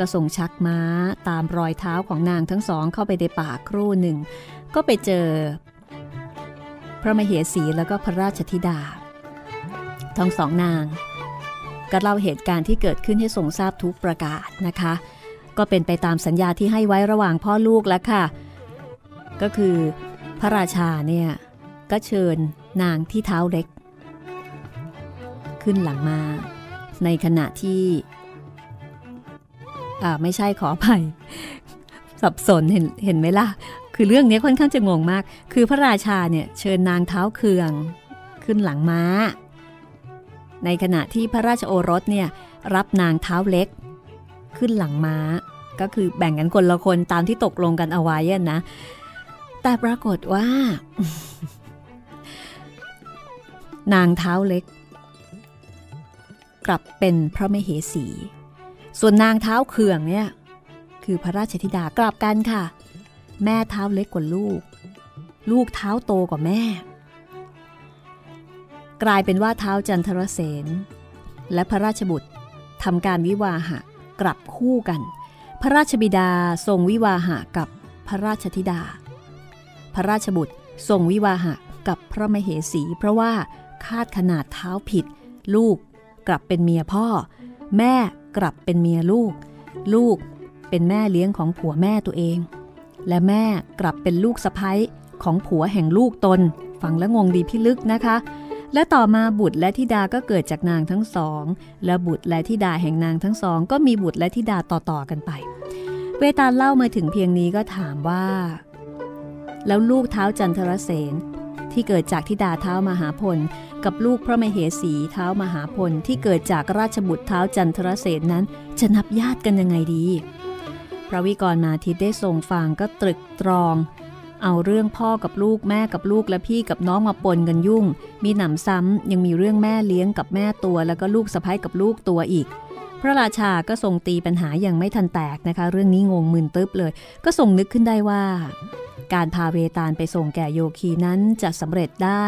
ก็ส่งชักม้าตามรอยเท้าของนางทั้งสองเข้าไปในป่าครู่หนึ่ง ก็ไปเจอ พระมเหสีแล้วก็พระราชธิดา ทั้งสองนาง ก็เล่าเหตุการณ์ที่เกิดขึ้นให้ทรงทราบทุกประกาศนะคะ ก็เป็นไปตามสัญญาที่ให้ไว้ระหว่างพ่อลูกแล้วค่ะ ก็คือพระราชาเนี่ยก็เชิญนางที่เท้าเล็ก ขึ้นหลังมา ในขณะที่ อ่าไม่ใช่ขออภัยสับสนเห็นเห็นไหมล่ะ คือเรื่องนี้ค่อนข้างจะงงมาก คือพระราชาเนี่ยเชิญนางเท้าเคืองขึ้นหลังม้า ในขณะที่พระราชโอรสเนี่ยรับนางเท้าเล็ก ขึ้นหลังม้า ก็คือแบ่งกันคนละคนตามที่ตกลงกันเอาไว้นะ แต่ปรากฏว่า นางเท้าเล็ก กลับเป็นพระมเหสี ส่วนนางเท้าเคืองเนี่ยคือพระราชธิดากลับกันค่ะ แม่เท้าเล็กกว่าลูก ลูกเท้าโตกว่าแม่ กลายเป็นว่าเท้าจันทรเสนและพระราชบุตรทำการวิวาหะกลับคู่กัน พระราชบิดาทรงวิวาหะกับพระราชธิดา พระราชบุตรทรงวิวาหะกับพระมเหสี เพราะว่าคาดขนาดเท้าผิด ลูกกลับเป็นเมียพ่อ แม่ กลับเป็นเมียลูก ลูกเป็นแม่เลี้ยงของผัวแม่ตัวเอง และแม่กลับเป็นลูกสะพ้ยของผัวแห่งลูกตน ฟังแล้วงงดีพิลึกนะคะ และต่อมาบุตรและธิดาก็เกิดจากนางทั้งสอง และบุตรและธิดาแห่งนางทั้งสอง ก็มีบุตรและธิดาต่อๆกันไป เวตาลเล่ามาถึงเพียงนี้ก็ถามว่า แล้วลูกเท้าจันทรเสน ที่เกิดจากธิดาเท้ามหาพล กับลูกพระมเหสีเท้ามหาพลที่เกิดจากราชบุตรเท้าจันทรเสนนั้น จะนับญาติกันยังไงดี พระวิกรมาทิตได้ทรงฟังก็ตรึกตรอง เอาเรื่องพ่อกับลูกแม่กับลูกและพี่กับน้องมาปนกันยุ่ง มีหนำซ้ำยังมีเรื่องแม่เลี้ยงกับแม่ตัว แล้วก็ลูกสะพ้ยกับลูกตัวอีกพระราชาก็ทรงตีปัญหาอย่างไม่ทันแตกนะคะ เรื่องนี้งงมึนตึ๊บเลย ก็ทรงนึกขึ้นได้ว่า การพาเวตาลไปส่งแก่โยคีนั้นจะสำเร็จได้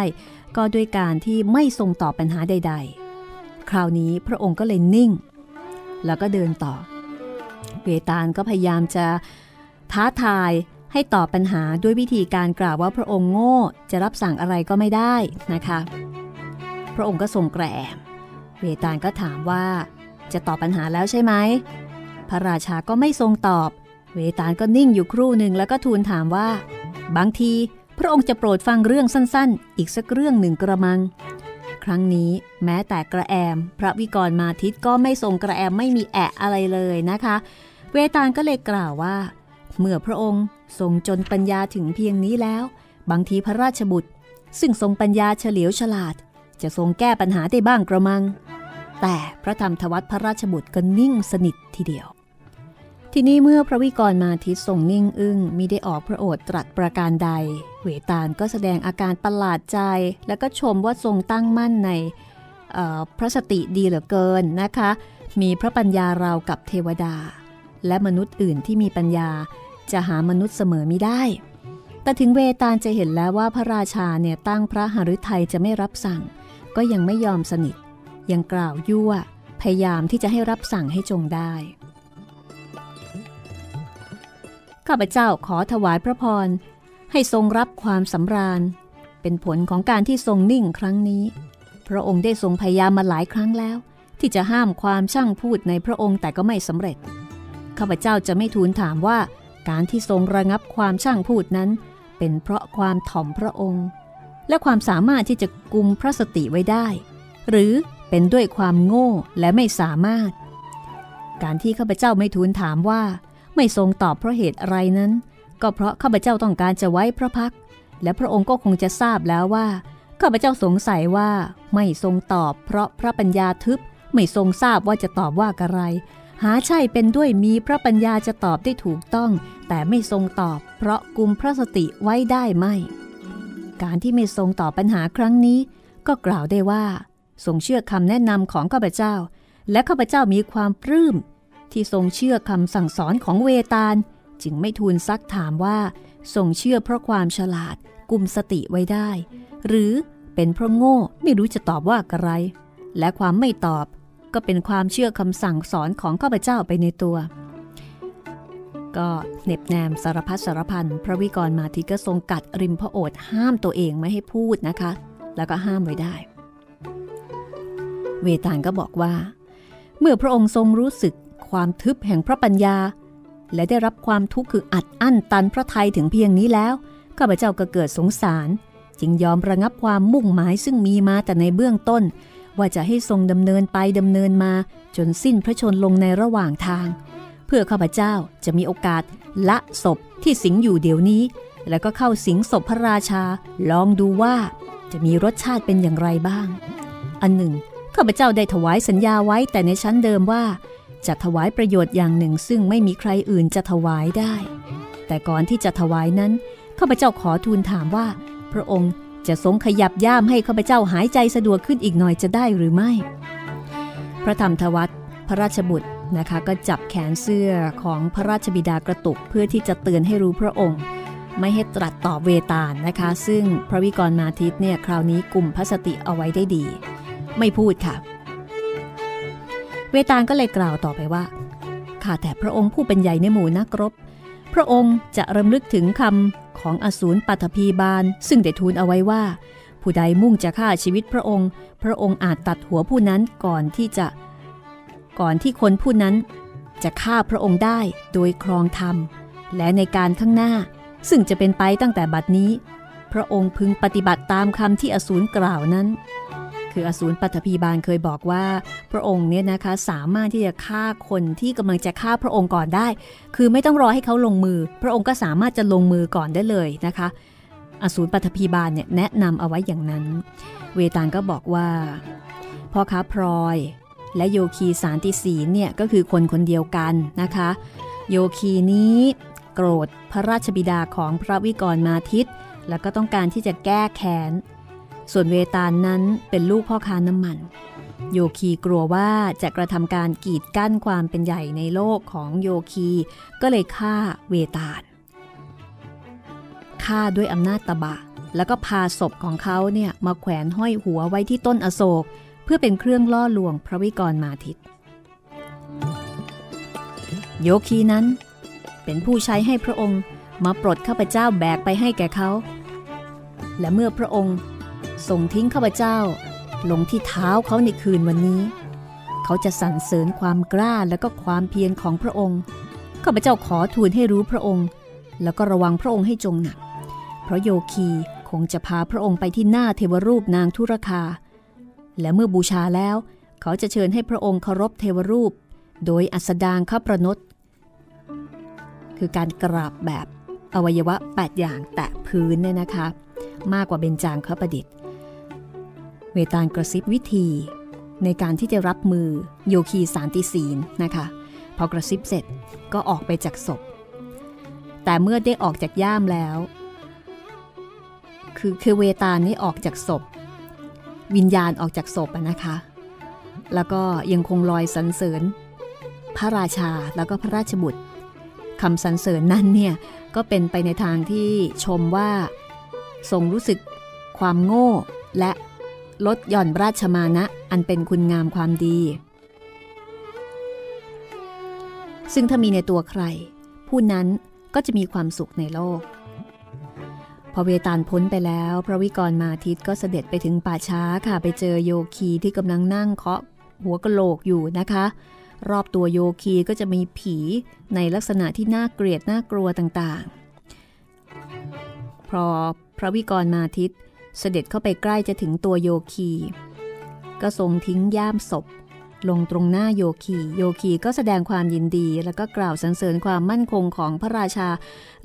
ก็ด้วยการที่ไม่ทรงตอบปัญหาใด ๆ คราวนี้พระองค์ก็เลยนิ่ง แล้วก็เดินต่อ เวตาลก็พยายามจะท้าทายให้ตอบปัญหาด้วยวิธีการกล่าวว่าพระองค์โง่จะรับสั่งอะไรก็ไม่ได้นะคะ พระองค์ก็ทรงแกรมเวตาลก็ถามว่าจะตอบปัญหาแล้วใช่ไหม พระราชาก็ไม่ทรงตอบ เวตาลก็นิ่งอยู่ครู่หนึ่งแล้วก็ทูลถามว่า บางทีพระองค์จะโปรดฟังเรื่องสั้นๆ อีกสักเรื่องหนึ่งกระมัง ครั้งนี้แม้แต่กระแอม พระวิกรมาทิตก็ไม่ทรงกระแอมไม่มีแอะอะไรเลยนะคะ เวตาลก็เลยกล่าวว่า เมื่อพระองค์ทรงจนปัญญาถึงเพียงนี้แล้ว บางทีพระราชบุตร ซึ่งทรงปัญญาเฉลียวฉลาด จะทรงแก้ปัญหาได้บ้างกระมัง แต่พระธรรมทวัตพระราชบุตรก็นิ่งสนิททีเดียว ทีนี้เมื่อพระวิกรมาทิตทรงนิ่งอึง้งมิได้ออกพระโอษฐ์ตรัสประการใด เวตาลก็แสดงอาการประหลาดใจ แล้วก็ชมว่าทรงตั้งมั่นในพระสติดีเหลือเกินนะคะ มีพระปัญญาราวกับเทวดา และมนุษย์อื่นที่มีปัญญาจะหามนุษย์เสมอไม่ได้ แต่ถึงเวตาลจะเห็นแล้วว่าพระราชาเนี่ยตั้งพระหฤทัยจะไม่รับสั่ง ก็ยังไม่ยอมสนิท ยังกล่าวยั่ว พยายามที่จะให้รับสั่งให้จงได้ ข้าพเจ้าขอถวายพระพร ให้ทรงรับความสำราญ เป็นผลของการที่ทรงนิ่งครั้งนี้ พระองค์ได้ทรงพยายามมาหลายครั้งแล้ว ที่จะห้ามความช่างพูดในพระองค์แต่ก็ไม่สำเร็จ ข้าพเจ้าจะไม่ทูลถามว่า การที่ทรงระงับความช่างพูดนั้น เป็นเพราะความถ่อมพระองค์ และความสามารถที่จะกุมพระสติไว้ได้ หรือเป็นด้วยความโง่และไม่สามารถ การที่ข้าพเจ้าไม่ทูลถามว่า ไม่ทรงตอบเพราะเหตุอะไรนั้น ก็เพราะข้าพเจ้าต้องการจะไว้พระพัก และพระองค์ก็คงจะทราบแล้วว่าข้าพเจ้าสงสัยว่าไม่ทรงตอบเพราะพระปัญญาทึบไม่ทรงทราบว่าจะตอบว่าอะไร หาใช่เป็นด้วยมีพระปัญญาจะตอบได้ถูกต้อง แต่ไม่ทรงตอบ เพราะกุมพระสติไว้ได้ไม่ การที่ไม่ทรงตอบปัญหาครั้งนี้ ก็กล่าวได้ว่า ทรงเชื่อคำแนะนำของข้าพเจ้า และข้าพเจ้ามีความปลื้ม ที่ทรงเชื่อคำสั่งสอนของเวตาล จึงไม่ทูลซักถามว่า ทรงเชื่อเพราะความฉลาดกุมสติไว้ได้ หรือเป็นเพราะโง่ไม่รู้จะตอบว่าอะไร และความไม่ตอบก็เป็นความเชื่อคำสั่งสอนของข้าพเจ้าไปในตัว ก็เน็บแนมสารพัดสารพันพระวิกรมาทีก็ทรงกัดริมพระโอษฐ์ห้ามตัวเองไม่ให้พูดนะคะ แล้วก็ห้ามไว้ได้ เวตาลก็บอกว่า เมื่อพระองค์ทรงรู้สึก ความทึบแห่งพระปัญญา และได้รับความทุกข์คืออัดอั้นตันพระทัยถึงเพียงนี้แล้วข้าพเจ้าก็เกิดสงสาร จึงยอมระงับความมุ่งหมายซึ่งมีมาแต่ในเบื้องต้น ว่าจะให้ทรงดำเนินไปดำเนินมาจนสิ้นพระชนลงในระหว่างทาง เพื่อข้าพเจ้าจะมีโอกาสละศพที่สิงอยู่เดี๋ยวนี้ แล้วก็เข้าสิงศพพระราชา ลองดูว่าจะมีรสชาติเป็นอย่างไรบ้าง อันหนึ่งข้าพเจ้าได้ถวายสัญญาไว้แต่ในชั้นเดิมว่า จะถวายประโยชน์อย่างหนึ่งซึ่งไม่มีใครอื่นจะถวายได้ แต่ก่อนที่จะถวายนั้นข้าพเจ้าขอทูลถามว่า พระองค์จะทรงขยับย่ามให้ข้าพเจ้าหายใจสะดวกขึ้นอีกหน่อยจะได้หรือไม่ พระธรรมทวัตพระราชบุตรนะคะก็จับแขนเสื้อของพระราชบิดากระตุกเพื่อที่จะเตือนให้รู้พระองค์ ไม่ให้ตรัสตอบเวตาลนะคะ ซึ่งพระวิกรมาทิตเนี่ยคราวนี้กลุ่มพระสติเอาไว้ได้ดี ไม่พูดค่ะ เวตาลก็เลยกล่าวต่อไปว่าข้าแต่พระองค์ผู้เป็นใหญ่ในหมู่นักรบ พระองค์จะรำลึกถึงคำของอสูรปัตภีบาล ซึ่งได้ทูลเอาไว้ว่า ผู้ใดมุ่งจะฆ่าชีวิตพระองค์ พระองค์อาจตัดหัวผู้นั้นก่อนที่จะ ก่อนที่คนผู้นั้น จะฆ่าพระองค์ได้โดยครองธรรม และในการข้างหน้า ซึ่งจะเป็นไปตั้งแต่บัดนี้ พระองค์พึงปฏิบัติตามคำที่อสูรกล่าวนั้น คืออสูรปัตภีบาลเคยบอกว่าพระองค์เนี่ยนะคะสามารถที่จะฆ่าคนที่กำลังจะฆ่าพระองค์ก่อนได้ คือไม่ต้องรอให้เขาลงมือ พระองค์ก็สามารถจะลงมือก่อนได้เลยนะคะ อสูรปัตภีบาลเนี่ยแนะนำเอาไว้อย่างนั้น เวตาลก็บอกว่าพ่อค้าพลอย และโยคีสารติศีเนี่ยก็คือคนคนเดียวกันนะคะ โยคีนี้โกรธพระราชบิดาของพระวิกรมาทิตแล้วก็ต้องการที่จะแก้แค้น ส่วนเวตาลนนั้นเป็นลูกพ่อค้าน้ำมัน โยคีกลัวว่าจะกระทำการกีดกั้นความเป็นใหญ่ในโลกของโยคี ก็เลยฆ่าเวตาลฆ่าด้วยอำนาจตบะ แล้วก็พาศพของเขาเนี่ยมาแขวนห้อยหัวไว้ที่ต้นอโศก เพื่อเป็นเครื่องล่อลวงพระวิกรมาทิตโยคีนั้น เป็นผู้ใช้ให้พระองค์มาปลดข้าพเจ้าแบกไปให้แก่เขา และเมื่อพระองค์ ส่งทิ้งข้าพเจ้า ลงที่เท้าเขาในคืนวันนี้ เขาจะสรรเสริญความกล้าและก็ความเพียรของพระองค์ข้าพเจ้าขอทูลให้รู้พระองค์ แล้วก็ระวังพระองค์ให้จงหนัก เพราะโยคีคงจะพาพระองค์ไปที่หน้าเทวรูปนางทุรคา และเมื่อบูชาแล้ว เขาจะเชิญให้พระองค์เคารพเทวรูป โดยอัสดางข้าประนตคือการกราบแบบอวัยวะ 8 อย่างแตะพื้นเนี่ยนะคะ มากกว่าเบญจางคประดิษฐ์ เวตาลกระซิบวิธี ในการที่จะรับมือโยคีสารติศีลนะคะ พอกระซิบเสร็จก็ออกไปจากศพ แต่เมื่อได้ออกจากย่ามแล้ว คือคือเวตาลนี่ออกจากศพ วิญญาณออกจากศพนะคะ แล้วก็ยังคงลอยสรรเสริญ พระราชาแล้วก็พระราชบุตรคำสรรเสริญนั้นเนี่ยก็เป็นไปในทางที่ชมว่าทรงรู้สึกความโง่และ ลดหย่อนราชมานะอันเป็นคุณงามความดี ซึ่งถ้ามีในตัวใคร ผู้นั้นก็จะมีความสุขในโลก พอเวตาลพ้นไปแล้ว พระวิกรมาทิตก็เสด็จไปถึงป่าช้าค่ะไปเจอโยคีที่กำลังนั่งเคาะหัวกะโหลกอยู่นะคะ รอบตัวโยคีก็จะมีผีในลักษณะที่น่าเกลียดน่ากลัวต่างๆ พอพระวิกรมาทิต เสด็จเข้าไปใกล้จะถึงตัวโยคี ก็ทรงทิ้งย่ามศพ ลงตรงหน้าโยคี โยคีก็แสดงความยินดี แล้วก็กล่าวสรรเสริญความมั่นคงของพระราชา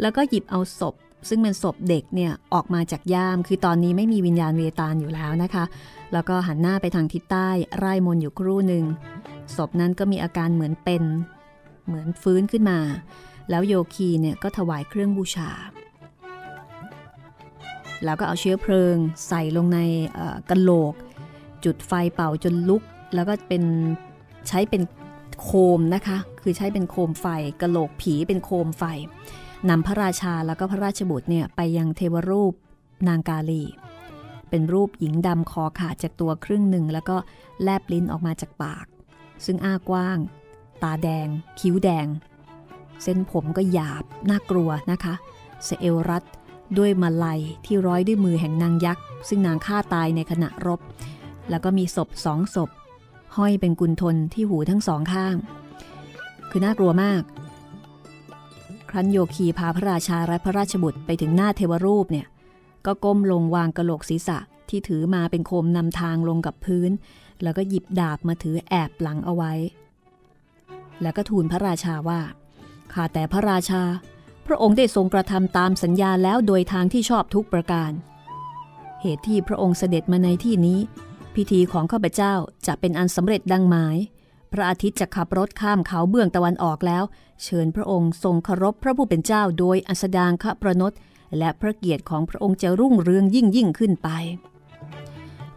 แล้วก็หยิบเอาศพ ซึ่งเป็นศพเด็กเนี่ยออกมาจากย่าม คือตอนนี้ไม่มีวิญญาณเวตาลอยู่แล้วนะคะ แล้วก็หันหน้าไปทางทิศใต้ไร่มนอยู่ครู่หนึ่งศพนั้นก็มีอาการเหมือนเป็น เหมือนฟื้นขึ้นมา แล้วโยคีเนี่ยก็ถวายเครื่องบูชา แล้วก็เอาเชื้อเพลิง ใส่ลงในกระโหลก จุดไฟเป่าจนลุก แล้วก็เป็นใช้เป็นโคมนะคะ คือใช้เป็นโคมไฟกระโหลกผีเป็นโคมไฟนำพระราชาแล้วก็พระราชบุตรเนี่ยไปยังเทวรูปนางกาลี เป็นรูปหญิงดำคอขาดจากตัวครึ่งหนึ่ง แล้วก็แลบลิ้นออกมาจากปาก ซึ่งอ้ากว้าง ตาแดง คิ้วแดง เส้นผมก็หยาบ น่ากลัวนะคะ เสเอลรัด ด้วยมาลัยที่ร้อยด้วยมือแห่งนางยักษ์ ซึ่งนางฆ่าตายในขณะรบ แล้วก็มีศพสองศพ ห้อยเป็นกุนทนที่หูทั้งสองข้าง คือน่ากลัวมาก ครั้นโยคีพาพระราชาและพระราชบุตรไปถึงหน้าเทวรูปเนี่ย ก็ก้มลงวางกระโหลกศีรษะที่ถือมาเป็นโคมนำทางลงกับพื้น แล้วก็หยิบดาบมาถือแอบหลังเอาไว้ แล้วก็ทูลพระราชาว่าข้าแต่พระราชา พระองค์ได้ทรงกระทำตามสัญญาแล้วโดยทางที่ชอบทุกประการ เหตุที่พระองค์เสด็จมาในที่นี้ พิธีของข้าพเจ้าจะเป็นอันสำเร็จดังหมาย พระอาทิตย์จะขับรถข้ามเขาเบื้องตะวันออกแล้ว เชิญพระองค์ทรงเคารพพระผู้เป็นเจ้าโดยอัสดางคประนตและพระเกียรติของพระองค์จะรุ่งเรืองยิ่งยิ่งขึ้นไป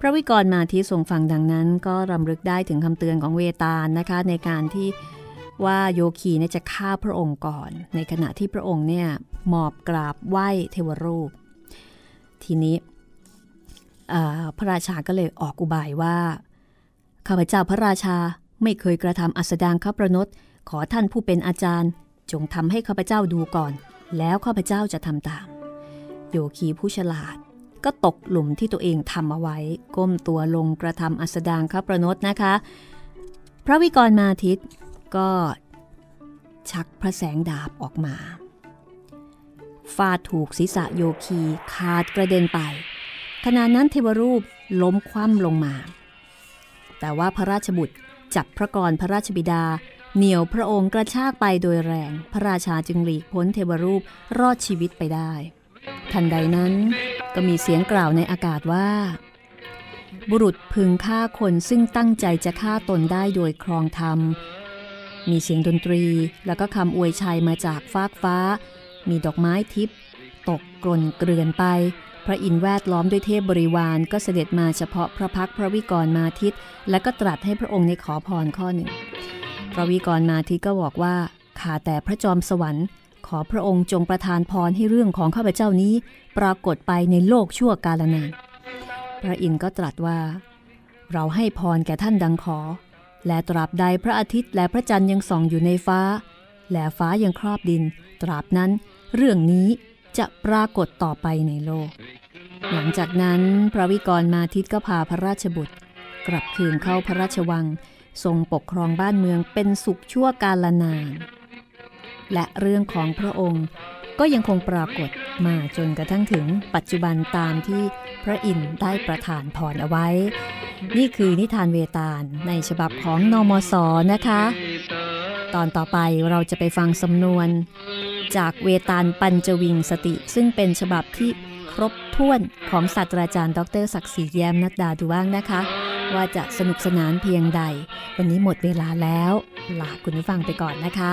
พระวิกรมาที่ทรงฟังดังนั้น ก็รำลึกได้ถึงคำเตือนของเวตาลนะคะ ในการที่ ว่าโยคีเนี่ยจะฆ่าพระองค์ก่อน ในขณะที่พระองค์เนี่ยหมอบกราบไหว้เทวรูป ทีนี้พระราชาก็เลยออกอุบายว่าข้าพเจ้าพระราชาไม่เคยกระทำอัสดางคประนตขอท่านผู้เป็นอาจารย์ จงทำให้ข้าพเจ้าดูก่อน แล้วข้าพเจ้าจะทำตาม โยคีผู้ฉลาดก็ตกหลุมที่ตัวเองทำเอาไว้ ก้มตัวลงกระทำอัสดางคประนตนะคะ พระวิกรมาทิต ก็ชักพระแสงดาบออกมาฟาดถูกศีรษะโยคีขาดกระเด็นไป ขณะนั้นเทวรูปล้มคว่ำลงมา แต่ว่าพระราชบุตรจับพระกรพระราชบิดา เหนี่ยวพระองค์กระชากไปโดยแรง พระราชาจึงหลีกพ้นเทวรูปรอดชีวิตไปได้ ทันใดนั้นก็มีเสียงกล่าวในอากาศว่า บุรุษพึงฆ่าคนซึ่งตั้งใจจะฆ่าตนได้โดยครองธรรม มีเสียงดนตรีแล้วก็คำอวยชัยมาจากฟากฟ้า มีดอกไม้ทิพตกกลนเกลื่อนไป พระอินทร์แวดล้อมด้วยเทพบริวารก็เสด็จมาเฉพาะพระพักพระวิกรมาทิตและก็ตรัสให้พระองค์ในขอพรข้อหนึ่ง พระวิกรมาทิตก็บอกว่าข้าแต่พระจอมสวรรค์ ขอพระองค์จงประทานพรให้เรื่องของข้าพเจ้านี้ ปรากฏไปในโลกชั่วกาลนาน พระอินทร์ก็ตรัสว่า เราให้พรแก่ท่านดังขอ และตราบใดพระอาทิตย์และพระจันทร์ยังส่องอยู่ในฟ้า และฟ้ายังครอบดิน ตราบนั้นเรื่องนี้จะปรากฏต่อไปในโลก หลังจากนั้นพระวิกรมาทิตก็พาพระราชบุตร กลับคืนเข้าพระราชวัง ทรงปกครองบ้านเมืองเป็นสุขชั่วกาลนาน และเรื่องของพระองค์ ก็ยังคงปรากฏมาจนกระทั่งถึงปัจจุบันตามที่พระอินทร์ได้ประทานพรเอาไว้ นี่คือนิทานเวตาลในฉบับของนอมศนะคะ ตอนต่อไปเราจะไปฟังสำนวน จากเวตาลปัญจวิงสติ ซึ่งเป็นฉบับที่ครบถ้วนของศาสตราจารย์ ดรศักดิ์ศรีแย้มนัดดาดูบ้างนะคะ ว่าจะสนุกสนานเพียงใด วันนี้หมดเวลาแล้ว ลาคุณผู้ฟังไปก่อนนะคะ